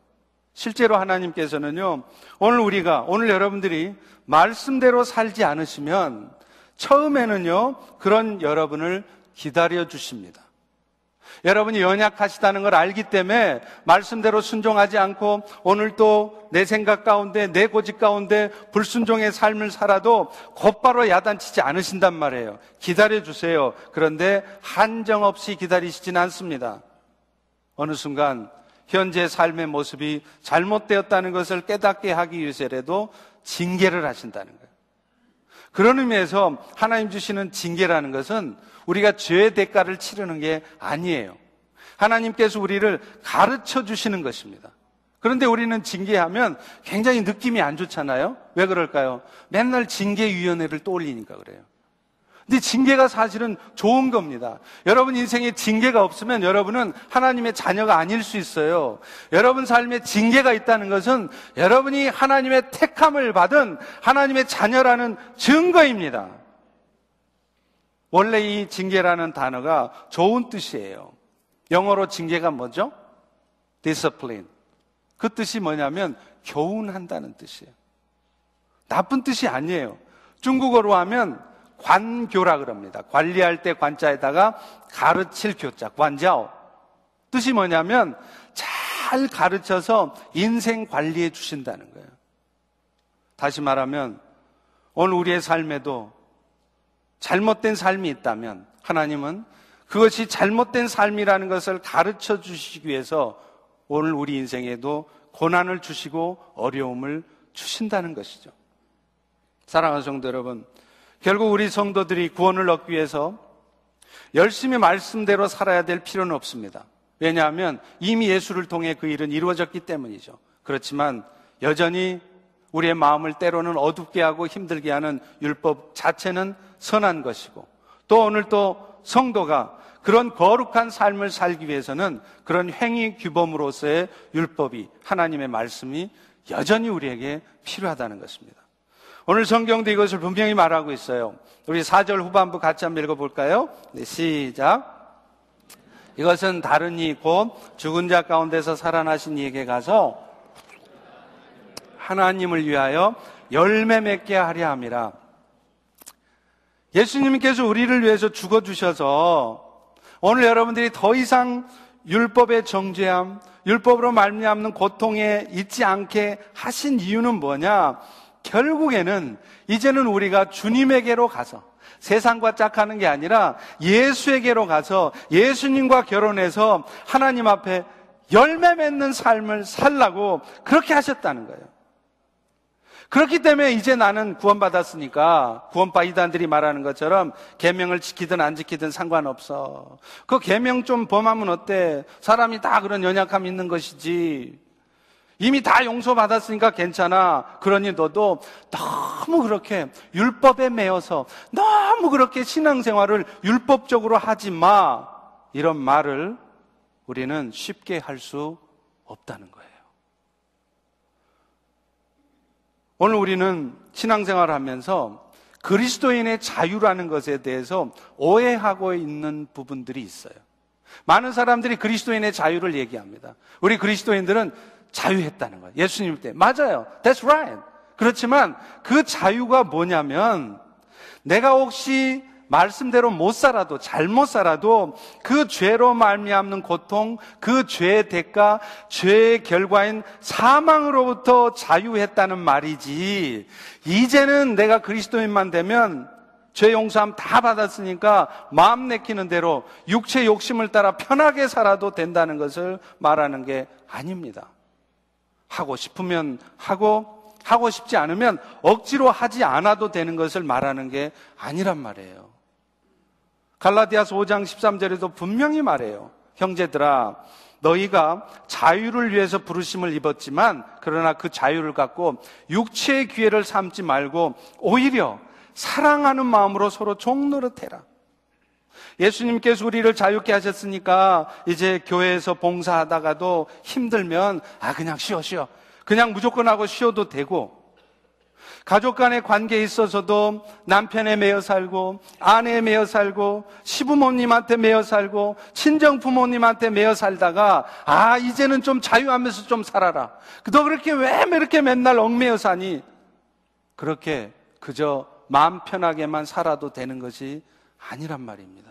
실제로 하나님께서는요, 오늘 우리가, 오늘 여러분들이 말씀대로 살지 않으시면 처음에는요, 그런 여러분을 기다려 주십니다. 여러분이 연약하시다는 걸 알기 때문에 말씀대로 순종하지 않고 오늘도 내 생각 가운데 내 고집 가운데 불순종의 삶을 살아도 곧바로 야단치지 않으신단 말이에요. 기다려 주세요. 그런데 한정 없이 기다리시진 않습니다. 어느 순간 현재 삶의 모습이 잘못되었다는 것을 깨닫게 하기 위해서라도 징계를 하신다는 거예요. 그런 의미에서 하나님 주시는 징계라는 것은 우리가 죄의 대가를 치르는 게 아니에요. 하나님께서 우리를 가르쳐 주시는 것입니다. 그런데 우리는 징계하면 굉장히 느낌이 안 좋잖아요? 왜 그럴까요? 맨날 징계위원회를 떠올리니까 그래요. 근데 징계가 사실은 좋은 겁니다. 여러분 인생에 징계가 없으면 여러분은 하나님의 자녀가 아닐 수 있어요. 여러분 삶에 징계가 있다는 것은 여러분이 하나님의 택함을 받은 하나님의 자녀라는 증거입니다. 원래 이 징계라는 단어가 좋은 뜻이에요. 영어로 징계가 뭐죠? discipline. 그 뜻이 뭐냐면 교훈한다는 뜻이에요. 나쁜 뜻이 아니에요. 중국어로 하면 관교라 그럽니다. 관리할 때 관자에다가 가르칠 교자, 관자오. 뜻이 뭐냐면 잘 가르쳐서 인생 관리해 주신다는 거예요. 다시 말하면 오늘 우리의 삶에도 잘못된 삶이 있다면 하나님은 그것이 잘못된 삶이라는 것을 가르쳐 주시기 위해서 오늘 우리 인생에도 고난을 주시고 어려움을 주신다는 것이죠. 사랑하는 성도 여러분, 결국 우리 성도들이 구원을 얻기 위해서 열심히 말씀대로 살아야 될 필요는 없습니다. 왜냐하면 이미 예수를 통해 그 일은 이루어졌기 때문이죠. 그렇지만 여전히 우리의 마음을 때로는 어둡게 하고 힘들게 하는 율법 자체는 선한 것이고 또 오늘 또 성도가 그런 거룩한 삶을 살기 위해서는 그런 행위 규범으로서의 율법이 하나님의 말씀이 여전히 우리에게 필요하다는 것입니다. 오늘 성경도 이것을 분명히 말하고 있어요. 우리 4절 후반부 같이 한번 읽어볼까요? 네, 시작. 이것은 다른 이 곧 죽은 자 가운데서 살아나신 이에게 가서 하나님을 위하여 열매 맺게 하려 함이라. 예수님께서 우리를 위해서 죽어 주셔서 오늘 여러분들이 더 이상 율법의 정죄함, 율법으로 말미암는 고통에 있지 않게 하신 이유는 뭐냐? 결국에는 이제는 우리가 주님에게로 가서 세상과 짝하는 게 아니라 예수에게로 가서 예수님과 결혼해서 하나님 앞에 열매 맺는 삶을 살라고 그렇게 하셨다는 거예요. 그렇기 때문에 이제 나는 구원받았으니까 구원파 이단들이 말하는 것처럼 계명을 지키든 안 지키든 상관없어. 그 계명 좀 범하면 어때? 사람이 다 그런 연약함 있는 것이지. 이미 다 용서받았으니까 괜찮아. 그러니 너도 너무 그렇게 율법에 매여서 너무 그렇게 신앙생활을 율법적으로 하지 마. 이런 말을 우리는 쉽게 할 수 없다는 거예요. 오늘 우리는 신앙생활을 하면서 그리스도인의 자유라는 것에 대해서 오해하고 있는 부분들이 있어요. 많은 사람들이 그리스도인의 자유를 얘기합니다. 우리 그리스도인들은 자유했다는 거예요. 예수님 때. 맞아요. That's right. 그렇지만 그 자유가 뭐냐면 내가 혹시 말씀대로 못 살아도 잘못 살아도 그 죄로 말미암는 고통, 그 죄의 대가, 죄의 결과인 사망으로부터 자유했다는 말이지. 이제는 내가 그리스도인만 되면 죄 용서함 다 받았으니까 마음 내키는 대로 육체 욕심을 따라 편하게 살아도 된다는 것을 말하는 게 아닙니다. 하고 싶으면 하고 하고 싶지 않으면 억지로 하지 않아도 되는 것을 말하는 게 아니란 말이에요. 갈라디아서 5장 13절에도 분명히 말해요. 형제들아 너희가 자유를 위해서 부르심을 입었지만 그러나 그 자유를 갖고 육체의 기회를 삼지 말고 오히려 사랑하는 마음으로 서로 종노릇해라. 예수님께서 우리를 자유케 하셨으니까 이제 교회에서 봉사하다가도 힘들면 아 그냥 쉬어 쉬어. 그냥 무조건 하고 쉬어도 되고 가족 간의 관계에 있어서도 남편에 매여 살고 아내에 매여 살고 시부모님한테 매여 살고 친정 부모님한테 매여 살다가 아 이제는 좀 자유하면서 좀 살아라. 너 그렇게 왜 이렇게 맨날 얽매여 사니? 그렇게 그저 마음 편하게만 살아도 되는 것이 아니란 말입니다.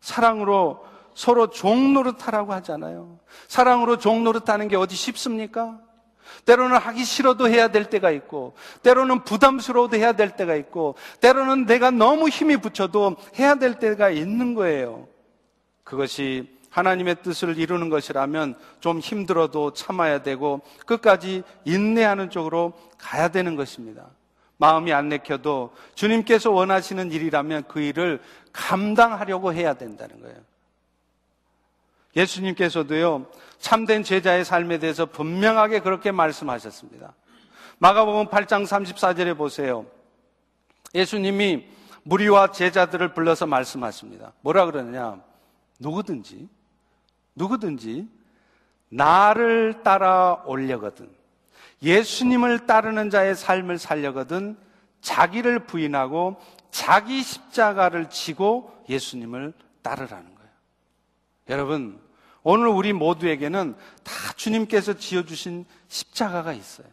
사랑으로 서로 종노릇하라고 하잖아요. 사랑으로 종노릇하는 게 어디 쉽습니까? 때로는 하기 싫어도 해야 될 때가 있고, 때로는 부담스러워도 해야 될 때가 있고, 때로는 내가 너무 힘이 붙여도 해야 될 때가 있는 거예요. 그것이 하나님의 뜻을 이루는 것이라면 좀 힘들어도 참아야 되고, 끝까지 인내하는 쪽으로 가야 되는 것입니다. 마음이 안 내켜도 주님께서 원하시는 일이라면 그 일을 감당하려고 해야 된다는 거예요. 예수님께서도요, 참된 제자의 삶에 대해서 분명하게 그렇게 말씀하셨습니다. 마가복음 8장 34절에 보세요. 예수님이 무리와 제자들을 불러서 말씀하십니다. 뭐라 그러느냐? 누구든지, 누구든지 나를 따라 올려거든. 예수님을 따르는 자의 삶을 살려거든 자기를 부인하고 자기 십자가를 지고 예수님을 따르라는. 여러분, 오늘 우리 모두에게는 다 주님께서 지어주신 십자가가 있어요.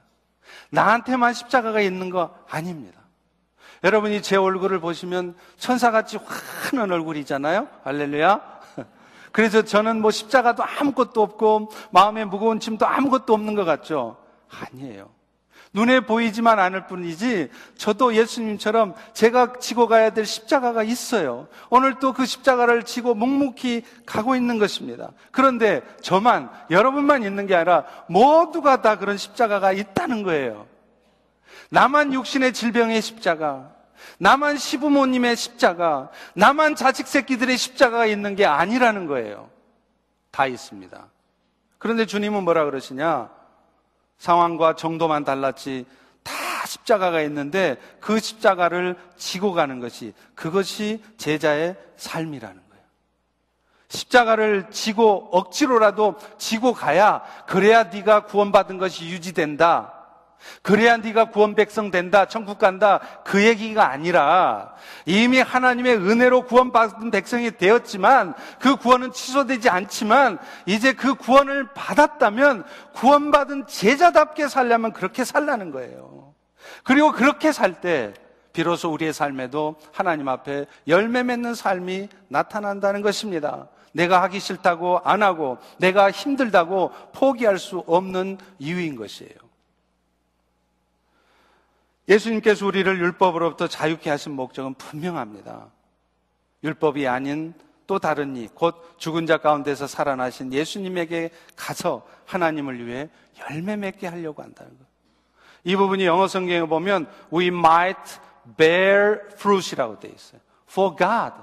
나한테만 십자가가 있는 거 아닙니다. 여러분이 제 얼굴을 보시면 천사같이 환한 얼굴이잖아요? 할렐루야. 그래서 저는 뭐 십자가도 아무것도 없고 마음에 무거운 짐도 아무것도 없는 것 같죠? 아니에요. 눈에 보이지만 않을 뿐이지 저도 예수님처럼 제가 지고 가야 될 십자가가 있어요. 오늘 또 그 십자가를 지고 묵묵히 가고 있는 것입니다. 그런데 저만 여러분만 있는 게 아니라 모두가 다 그런 십자가가 있다는 거예요. 나만 육신의 질병의 십자가, 나만 시부모님의 십자가, 나만 자식 새끼들의 십자가가 있는 게 아니라는 거예요. 다 있습니다. 그런데 주님은 뭐라 그러시냐? 상황과 정도만 달랐지 다 십자가가 있는데 그 십자가를 지고 가는 것이 그것이 제자의 삶이라는 거예요. 십자가를 지고 억지로라도 지고 가야 그래야 네가 구원받은 것이 유지된다. 그래야 네가 구원 백성 된다, 천국 간다 그 얘기가 아니라 이미 하나님의 은혜로 구원받은 백성이 되었지만 그 구원은 취소되지 않지만 이제 그 구원을 받았다면 구원받은 제자답게 살려면 그렇게 살라는 거예요. 그리고 그렇게 살 때 비로소 우리의 삶에도 하나님 앞에 열매 맺는 삶이 나타난다는 것입니다. 내가 하기 싫다고 안 하고 내가 힘들다고 포기할 수 없는 이유인 것이에요. 예수님께서 우리를 율법으로부터 자유케 하신 목적은 분명합니다. 율법이 아닌 또 다른 이, 곧 죽은 자 가운데서 살아나신 예수님에게 가서 하나님을 위해 열매 맺게 하려고 한다는 것. 이 부분이 영어 성경에 보면 we might bear fruit이라고 되어 있어요. For God.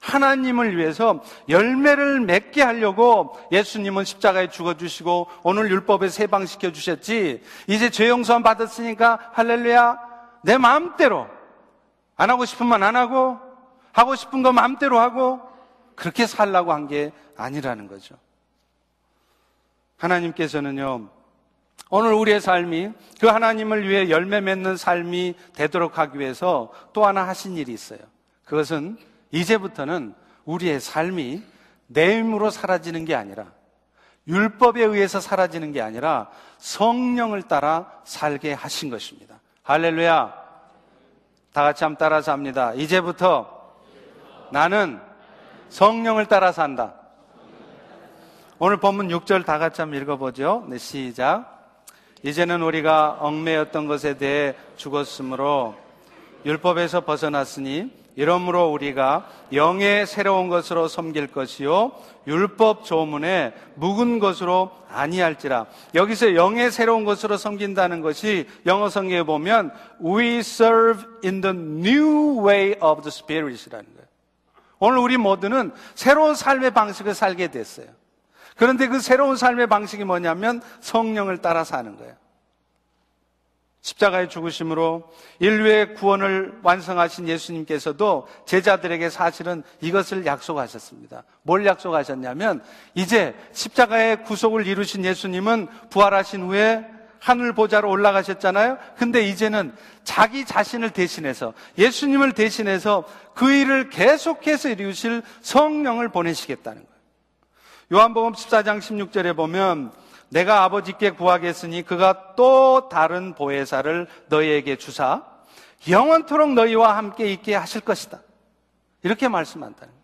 하나님을 위해서 열매를 맺게 하려고 예수님은 십자가에 죽어주시고 오늘 율법에 세방시켜 주셨지. 이제 죄 용서함 받았으니까 할렐루야. 내 마음대로 안 하고 싶으면 안 하고 하고 싶은 거 마음대로 하고 그렇게 살라고 한 게 아니라는 거죠. 하나님께서는요, 오늘 우리의 삶이 그 하나님을 위해 열매 맺는 삶이 되도록 하기 위해서 또 하나 하신 일이 있어요. 그것은 이제부터는 우리의 삶이 내 힘으로 사라지는 게 아니라 율법에 의해서 사라지는 게 아니라 성령을 따라 살게 하신 것입니다. 할렐루야. 다 같이 한번 따라서 합니다. 이제부터 나는 성령을 따라 산다. 오늘 본문 6절 다 같이 한번 읽어보죠. 네, 시작. 이제는 우리가 얽매였던 것에 대해 죽었으므로 율법에서 벗어났으니 이러므로 우리가 영의 새로운 것으로 섬길 것이요 율법 조문에 묵은 것으로 아니할지라 여기서 영의 새로운 것으로 섬긴다는 것이 영어 성경에 보면 we serve in the new way of the spirit이라는 거예요. 오늘 우리 모두는 새로운 삶의 방식을 살게 됐어요. 그런데 그 새로운 삶의 방식이 뭐냐면 성령을 따라 사는 거예요. 십자가의 죽으심으로 인류의 구원을 완성하신 예수님께서도 제자들에게 사실은 이것을 약속하셨습니다. 뭘 약속하셨냐면 이제 십자가의 구속을 이루신 예수님은 부활하신 후에 하늘 보좌로 올라가셨잖아요. 근데 이제는 자기 자신을 대신해서 예수님을 대신해서 그 일을 계속해서 이루실 성령을 보내시겠다는 거예요. 요한복음 14장 16절에 보면 내가 아버지께 구하겠으니 그가 또 다른 보혜사를 너희에게 주사 영원토록 너희와 함께 있게 하실 것이다. 이렇게 말씀한다는 거예요.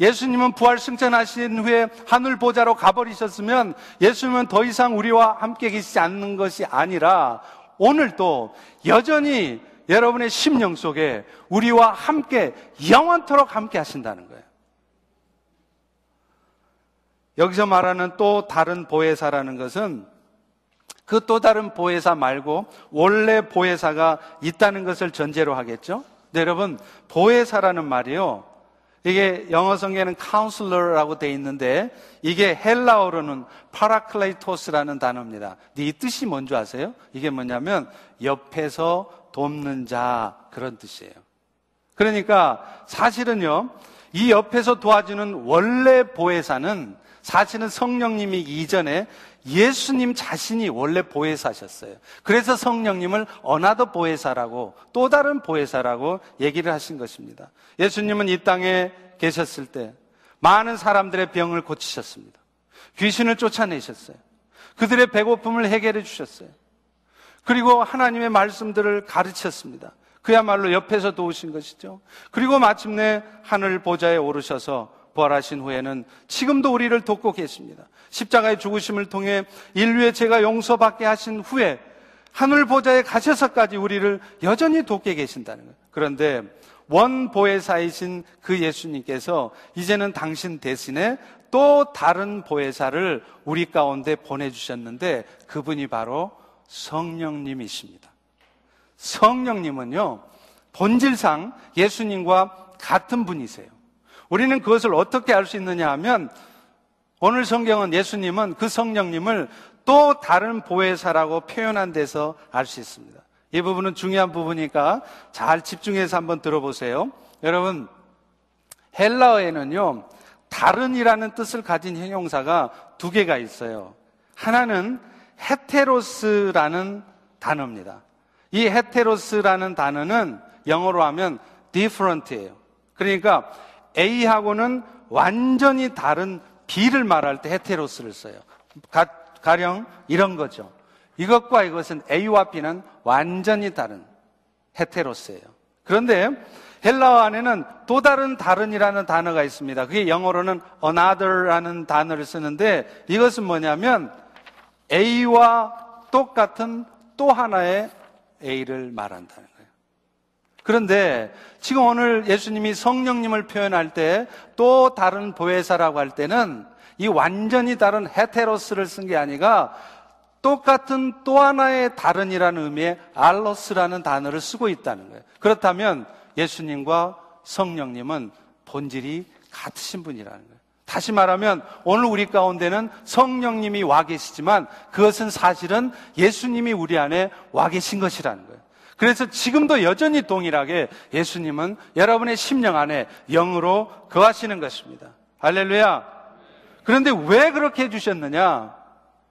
예수님은 부활 승천하신 후에 하늘 보좌로 가버리셨으면 예수님은 더 이상 우리와 함께 계시지 않는 것이 아니라 오늘도 여전히 여러분의 심령 속에 우리와 함께 영원토록 함께 하신다는 거예요. 여기서 말하는 또 다른 보혜사라는 것은 그 또 다른 보혜사 말고 원래 보혜사가 있다는 것을 전제로 하겠죠. 네, 여러분 보혜사라는 말이요. 이게 영어 성경에는 counselor라고 되어 있는데 이게 헬라어로는 파라클레이토스라는 단어입니다. 이 뜻이 뭔지 아세요? 이게 뭐냐면 옆에서 돕는 자 그런 뜻이에요. 그러니까 사실은요. 이 옆에서 도와주는 원래 보혜사는 사실은 성령님이 이전에 예수님 자신이 원래 보혜사셨어요. 그래서 성령님을 another 보혜사라고 또 다른 보혜사라고 얘기를 하신 것입니다. 예수님은 이 땅에 계셨을 때 많은 사람들의 병을 고치셨습니다. 귀신을 쫓아내셨어요. 그들의 배고픔을 해결해 주셨어요. 그리고 하나님의 말씀들을 가르쳤습니다. 그야말로 옆에서 도우신 것이죠. 그리고 마침내 하늘 보좌에 오르셔서 부활하신 후에는 지금도 우리를 돕고 계십니다. 십자가의 죽으심을 통해 인류의 죄가 용서받게 하신 후에 하늘 보좌에 가셔서까지 우리를 여전히 돕게 계신다는 거예요. 그런데 원 보혜사이신 그 예수님께서 이제는 당신 대신에 또 다른 보혜사를 우리 가운데 보내주셨는데 그분이 바로 성령님이십니다. 성령님은요, 본질상 예수님과 같은 분이세요. 우리는 그것을 어떻게 알 수 있느냐 하면 오늘 성경은 예수님은 그 성령님을 또 다른 보혜사라고 표현한 데서 알 수 있습니다. 이 부분은 중요한 부분이니까 잘 집중해서 한번 들어보세요. 여러분, 헬라어에는요, 다른이라는 뜻을 가진 형용사가 두 개가 있어요. 하나는 헤테로스라는 단어입니다. 이 헤테로스라는 단어는 영어로 하면 different예요. 그러니까 A하고는 완전히 다른 B를 말할 때 헤테로스를 써요. 가, 가령 이런 거죠. 이것과 이것은 A와 B는 완전히 다른 헤테로스예요. 그런데 헬라어 안에는 또 다른 다른이라는 단어가 있습니다. 그게 영어로는 another라는 단어를 쓰는데 이것은 뭐냐면 A와 똑같은 또 하나의 A를 말한다는 그런데 지금 오늘 예수님이 성령님을 표현할 때 또 다른 보혜사라고 할 때는 이 완전히 다른 헤테로스를 쓴 게 아니라 똑같은 또 하나의 다른이라는 의미의 알로스라는 단어를 쓰고 있다는 거예요. 그렇다면 예수님과 성령님은 본질이 같으신 분이라는 거예요. 다시 말하면 오늘 우리 가운데는 성령님이 와 계시지만 그것은 사실은 예수님이 우리 안에 와 계신 것이라는 거예요. 그래서 지금도 여전히 동일하게 예수님은 여러분의 심령 안에 영으로 거하시는 것입니다. 할렐루야. 그런데 왜 그렇게 해주셨느냐?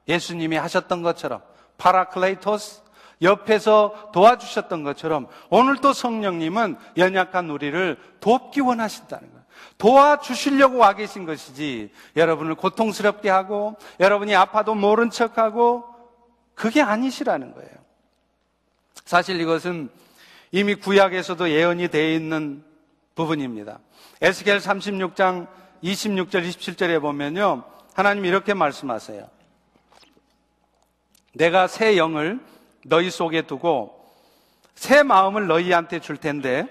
예수님이 하셨던 것처럼 파라클레이토스 옆에서 도와주셨던 것처럼 오늘 또 성령님은 연약한 우리를 돕기 원하신다는 거예요. 도와주시려고 와 계신 것이지 여러분을 고통스럽게 하고 여러분이 아파도 모른 척하고 그게 아니시라는 거예요. 사실 이것은 이미 구약에서도 예언이 되어 있는 부분입니다. 에스겔 36장 26절 27절에 보면요. 하나님 이렇게 말씀하세요. 내가 새 영을 너희 속에 두고 새 마음을 너희한테 줄 텐데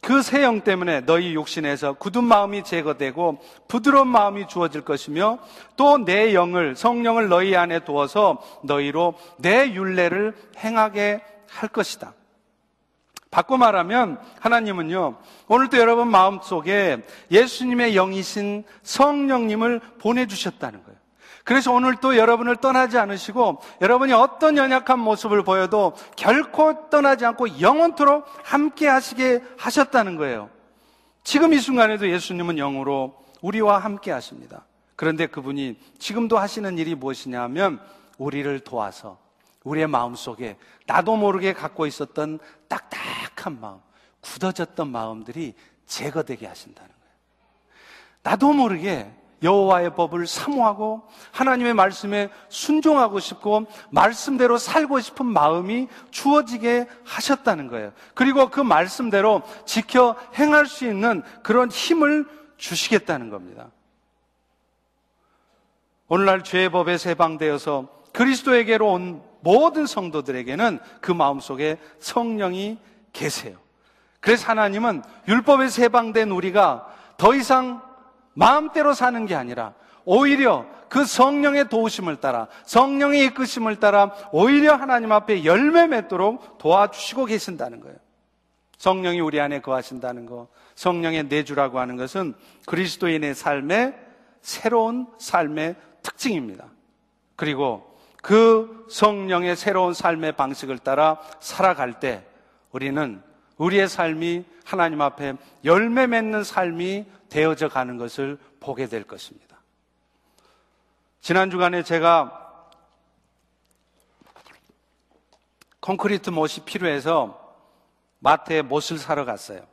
그 새 영 때문에 너희 육신에서 굳은 마음이 제거되고 부드러운 마음이 주어질 것이며 또 내 영을 성령을 너희 안에 두어서 너희로 내 윤례를 행하게 할 것이다. 바꿔 말하면 하나님은요, 오늘도 여러분 마음 속에 예수님의 영이신 성령님을 보내주셨다는 거예요. 그래서 오늘 또 여러분을 떠나지 않으시고 여러분이 어떤 연약한 모습을 보여도 결코 떠나지 않고 영원토록 함께 하시게 하셨다는 거예요. 지금 이 순간에도 예수님은 영으로 우리와 함께 하십니다. 그런데 그분이 지금도 하시는 일이 무엇이냐면 우리를 도와서 우리의 마음 속에 나도 모르게 갖고 있었던 딱딱한 마음, 굳어졌던 마음들이 제거되게 하신다는 거예요. 나도 모르게 여호와의 법을 사모하고 하나님의 말씀에 순종하고 싶고 말씀대로 살고 싶은 마음이 주어지게 하셨다는 거예요. 그리고 그 말씀대로 지켜 행할 수 있는 그런 힘을 주시겠다는 겁니다. 오늘날 죄의 법에 세방되어서 그리스도에게로 온 모든 성도들에게는 그 마음속에 성령이 계세요. 그래서 하나님은 율법에 세방된 우리가 더 이상 마음대로 사는 게 아니라 오히려 그 성령의 도우심을 따라 성령의 이끄심을 따라 오히려 하나님 앞에 열매 맺도록 도와주시고 계신다는 거예요. 성령이 우리 안에 거하신다는 거, 성령의 내주라고 하는 것은 그리스도인의 삶의 새로운 삶의 특징입니다. 그리고 그 성령의 새로운 삶의 방식을 따라 살아갈 때 우리는 우리의 삶이 하나님 앞에 열매 맺는 삶이 되어져 가는 것을 보게 될 것입니다. 지난 주간에 제가 콘크리트 못이 필요해서 마트에 못을 사러 갔어요.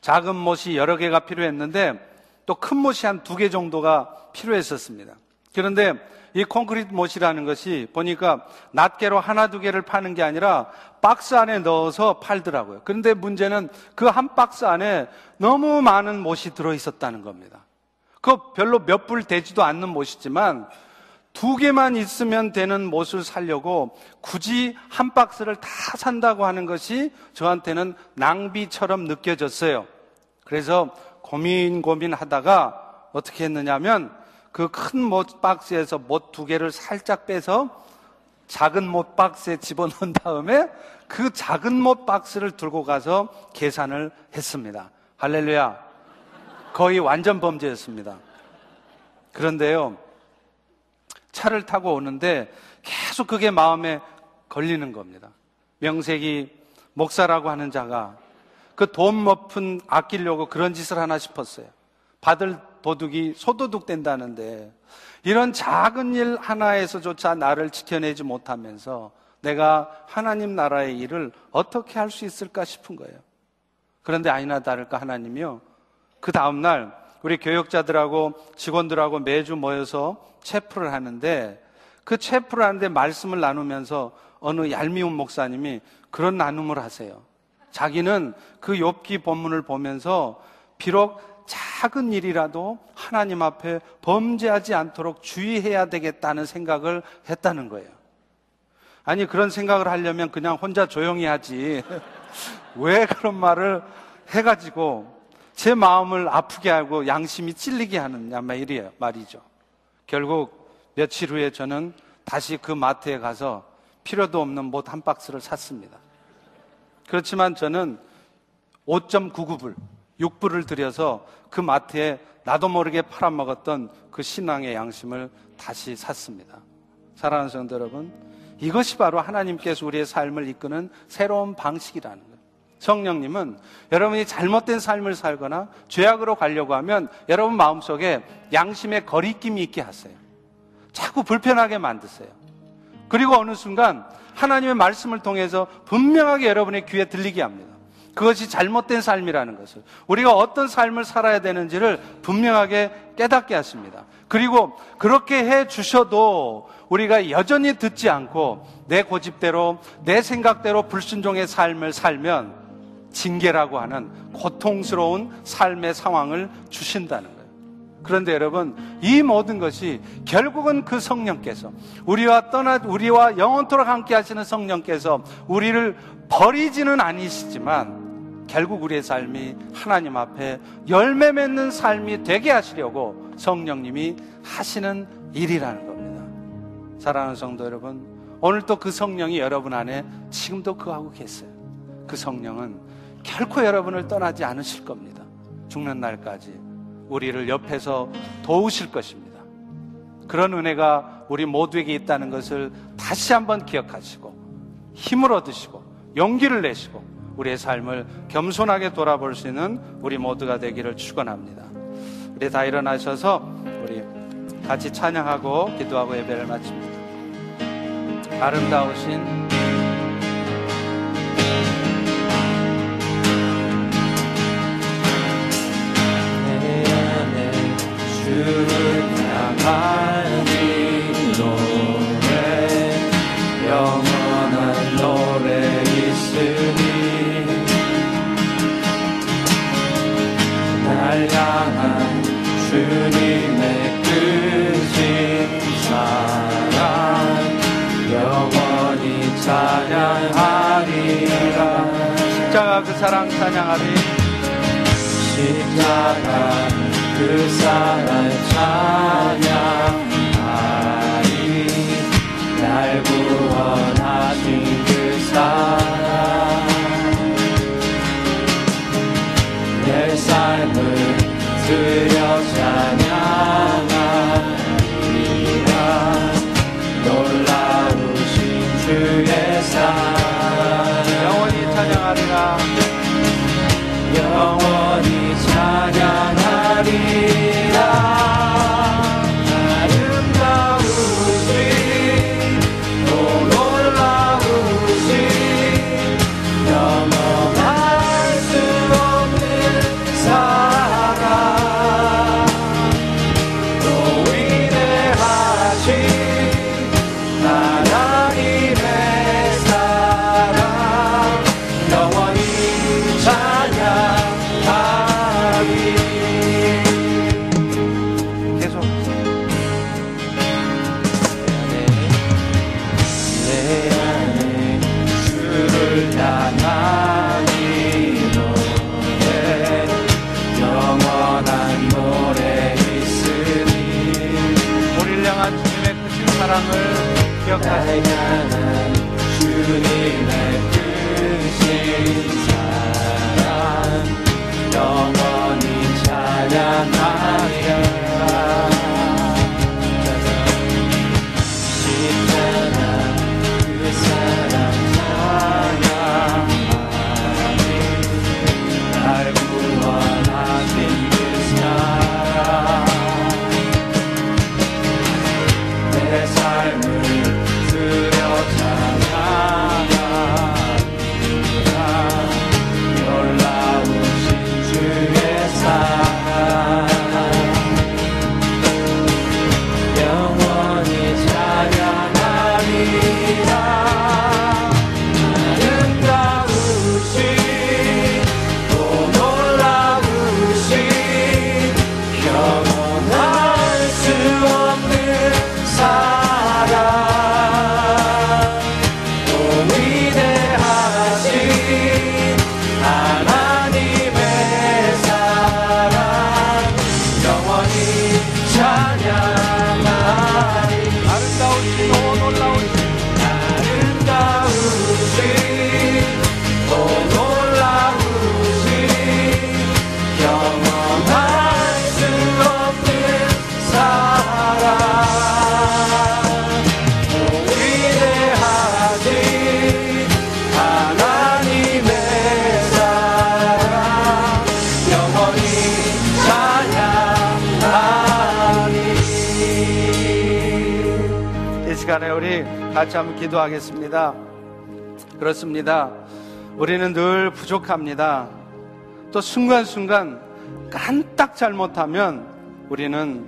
작은 못이 여러 개가 필요했는데 또 큰 못이 한 두 개 정도가 필요했었습니다. 그런데 이 콘크리트 못이라는 것이 보니까 낱개로 하나 두 개를 파는 게 아니라 박스 안에 넣어서 팔더라고요. 그런데 문제는 그 한 박스 안에 너무 많은 못이 들어 있었다는 겁니다. 그 별로 몇 불 되지도 않는 못이지만 두 개만 있으면 되는 못을 살려고 굳이 한 박스를 다 산다고 하는 것이 저한테는 낭비처럼 느껴졌어요. 그래서 고민 고민하다가 어떻게 했느냐면 그 큰 못 박스에서 못 두 개를 살짝 빼서 작은 못 박스에 집어넣은 다음에 그 작은 못 박스를 들고 가서 계산을 했습니다. 할렐루야. 거의 완전 범죄였습니다. 그런데요, 차를 타고 오는데 계속 그게 마음에 걸리는 겁니다. 명색이 목사라고 하는 자가 그돈 머푼 아끼려고 그런 짓을 하나 싶었어요. 받을 도둑이 소도둑 된다는데 이런 작은 일 하나에서조차 나를 지켜내지 못하면서 내가 하나님 나라의 일을 어떻게 할 수 있을까 싶은 거예요. 그런데 아니나 다를까 하나님이요. 그 다음날 우리 교역자들하고 직원들하고 매주 모여서 체프를 하는데 그 체프를 하는데 말씀을 나누면서 어느 얄미운 목사님이 그런 나눔을 하세요. 자기는 그 욥기 본문을 보면서 비록 작은 일이라도 하나님 앞에 범죄하지 않도록 주의해야 되겠다는 생각을 했다는 거예요. 아니, 그런 생각을 하려면 그냥 혼자 조용히 하지. 왜 그런 말을 해가지고 제 마음을 아프게 하고 양심이 찔리게 하느냐 말이에요. 말이죠. 결국 며칠 후에 저는 다시 그 마트에 가서 필요도 없는 못 한 박스를 샀습니다. 그렇지만 저는 5.99불, 6불을 들여서 그 마트에 나도 모르게 팔아먹었던 그 신앙의 양심을 다시 샀습니다. 사랑하는 성도 여러분, 이것이 바로 하나님께서 우리의 삶을 이끄는 새로운 방식이라는 거예요. 성령님은 여러분이 잘못된 삶을 살거나 죄악으로 가려고 하면 여러분 마음속에 양심의 거리낌이 있게 하세요. 자꾸 불편하게 만드세요. 그리고 어느 순간 하나님의 말씀을 통해서 분명하게 여러분의 귀에 들리게 합니다. 그것이 잘못된 삶이라는 것을 우리가 어떤 삶을 살아야 되는지를 분명하게 깨닫게 하십니다. 그리고 그렇게 해 주셔도 우리가 여전히 듣지 않고 내 고집대로 내 생각대로 불순종의 삶을 살면 징계라고 하는 고통스러운 삶의 상황을 주신다는 거예요. 그런데 여러분, 이 모든 것이 결국은 그 성령께서 우리와 떠나 우리와 영원토록 함께 하시는 성령께서 우리를 버리지는 아니시지만 결국 우리의 삶이 하나님 앞에 열매 맺는 삶이 되게 하시려고 성령님이 하시는 일이라는 겁니다. 사랑하는 성도 여러분, 오늘 또 그 성령이 여러분 안에 지금도 그하고 계세요. 그 성령은 결코 여러분을 떠나지 않으실 겁니다. 죽는 날까지 우리를 옆에서 도우실 것입니다. 그런 은혜가 우리 모두에게 있다는 것을 다시 한번 기억하시고 힘을 얻으시고 용기를 내시고 우리의 삶을 겸손하게 돌아볼 수 있는 우리 모두가 되기를 축원합니다. 우리 다 일어나셔서 우리 같이 찬양하고 기도하고 예배를 마칩니다. 아름다우신 찬양하리. 십자가 그 사랑 찬양하리. 날 구원하신 그 사랑 같이 한번 기도하겠습니다. 그렇습니다. 우리는 늘 부족합니다. 또 순간순간 깜딱 잘못하면 우리는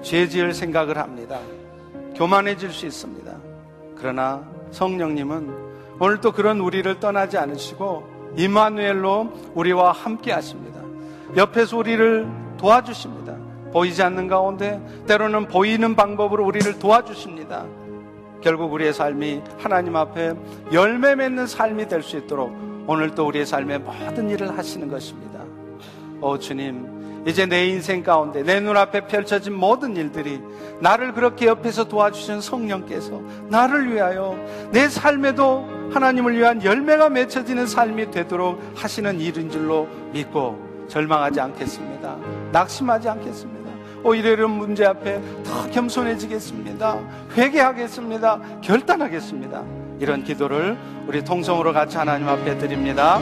죄 지을 생각을 합니다. 교만해질 수 있습니다. 그러나 성령님은 오늘 또 그런 우리를 떠나지 않으시고 이마누엘로 우리와 함께 하십니다. 옆에서 우리를 도와주십니다. 보이지 않는 가운데 때로는 보이는 방법으로 우리를 도와주십니다. 결국 우리의 삶이 하나님 앞에 열매 맺는 삶이 될 수 있도록 오늘 또 우리의 삶에 모든 일을 하시는 것입니다. 오 주님, 이제 내 인생 가운데 내 눈앞에 펼쳐진 모든 일들이 나를 그렇게 옆에서 도와주신 성령께서 나를 위하여 내 삶에도 하나님을 위한 열매가 맺혀지는 삶이 되도록 하시는 일인 줄로 믿고 절망하지 않겠습니다. 낙심하지 않겠습니다. 오히려 이런 문제 앞에 더 겸손해지겠습니다. 회개하겠습니다. 결단하겠습니다. 이런 기도를 우리 통성으로 같이 하나님 앞에 드립니다.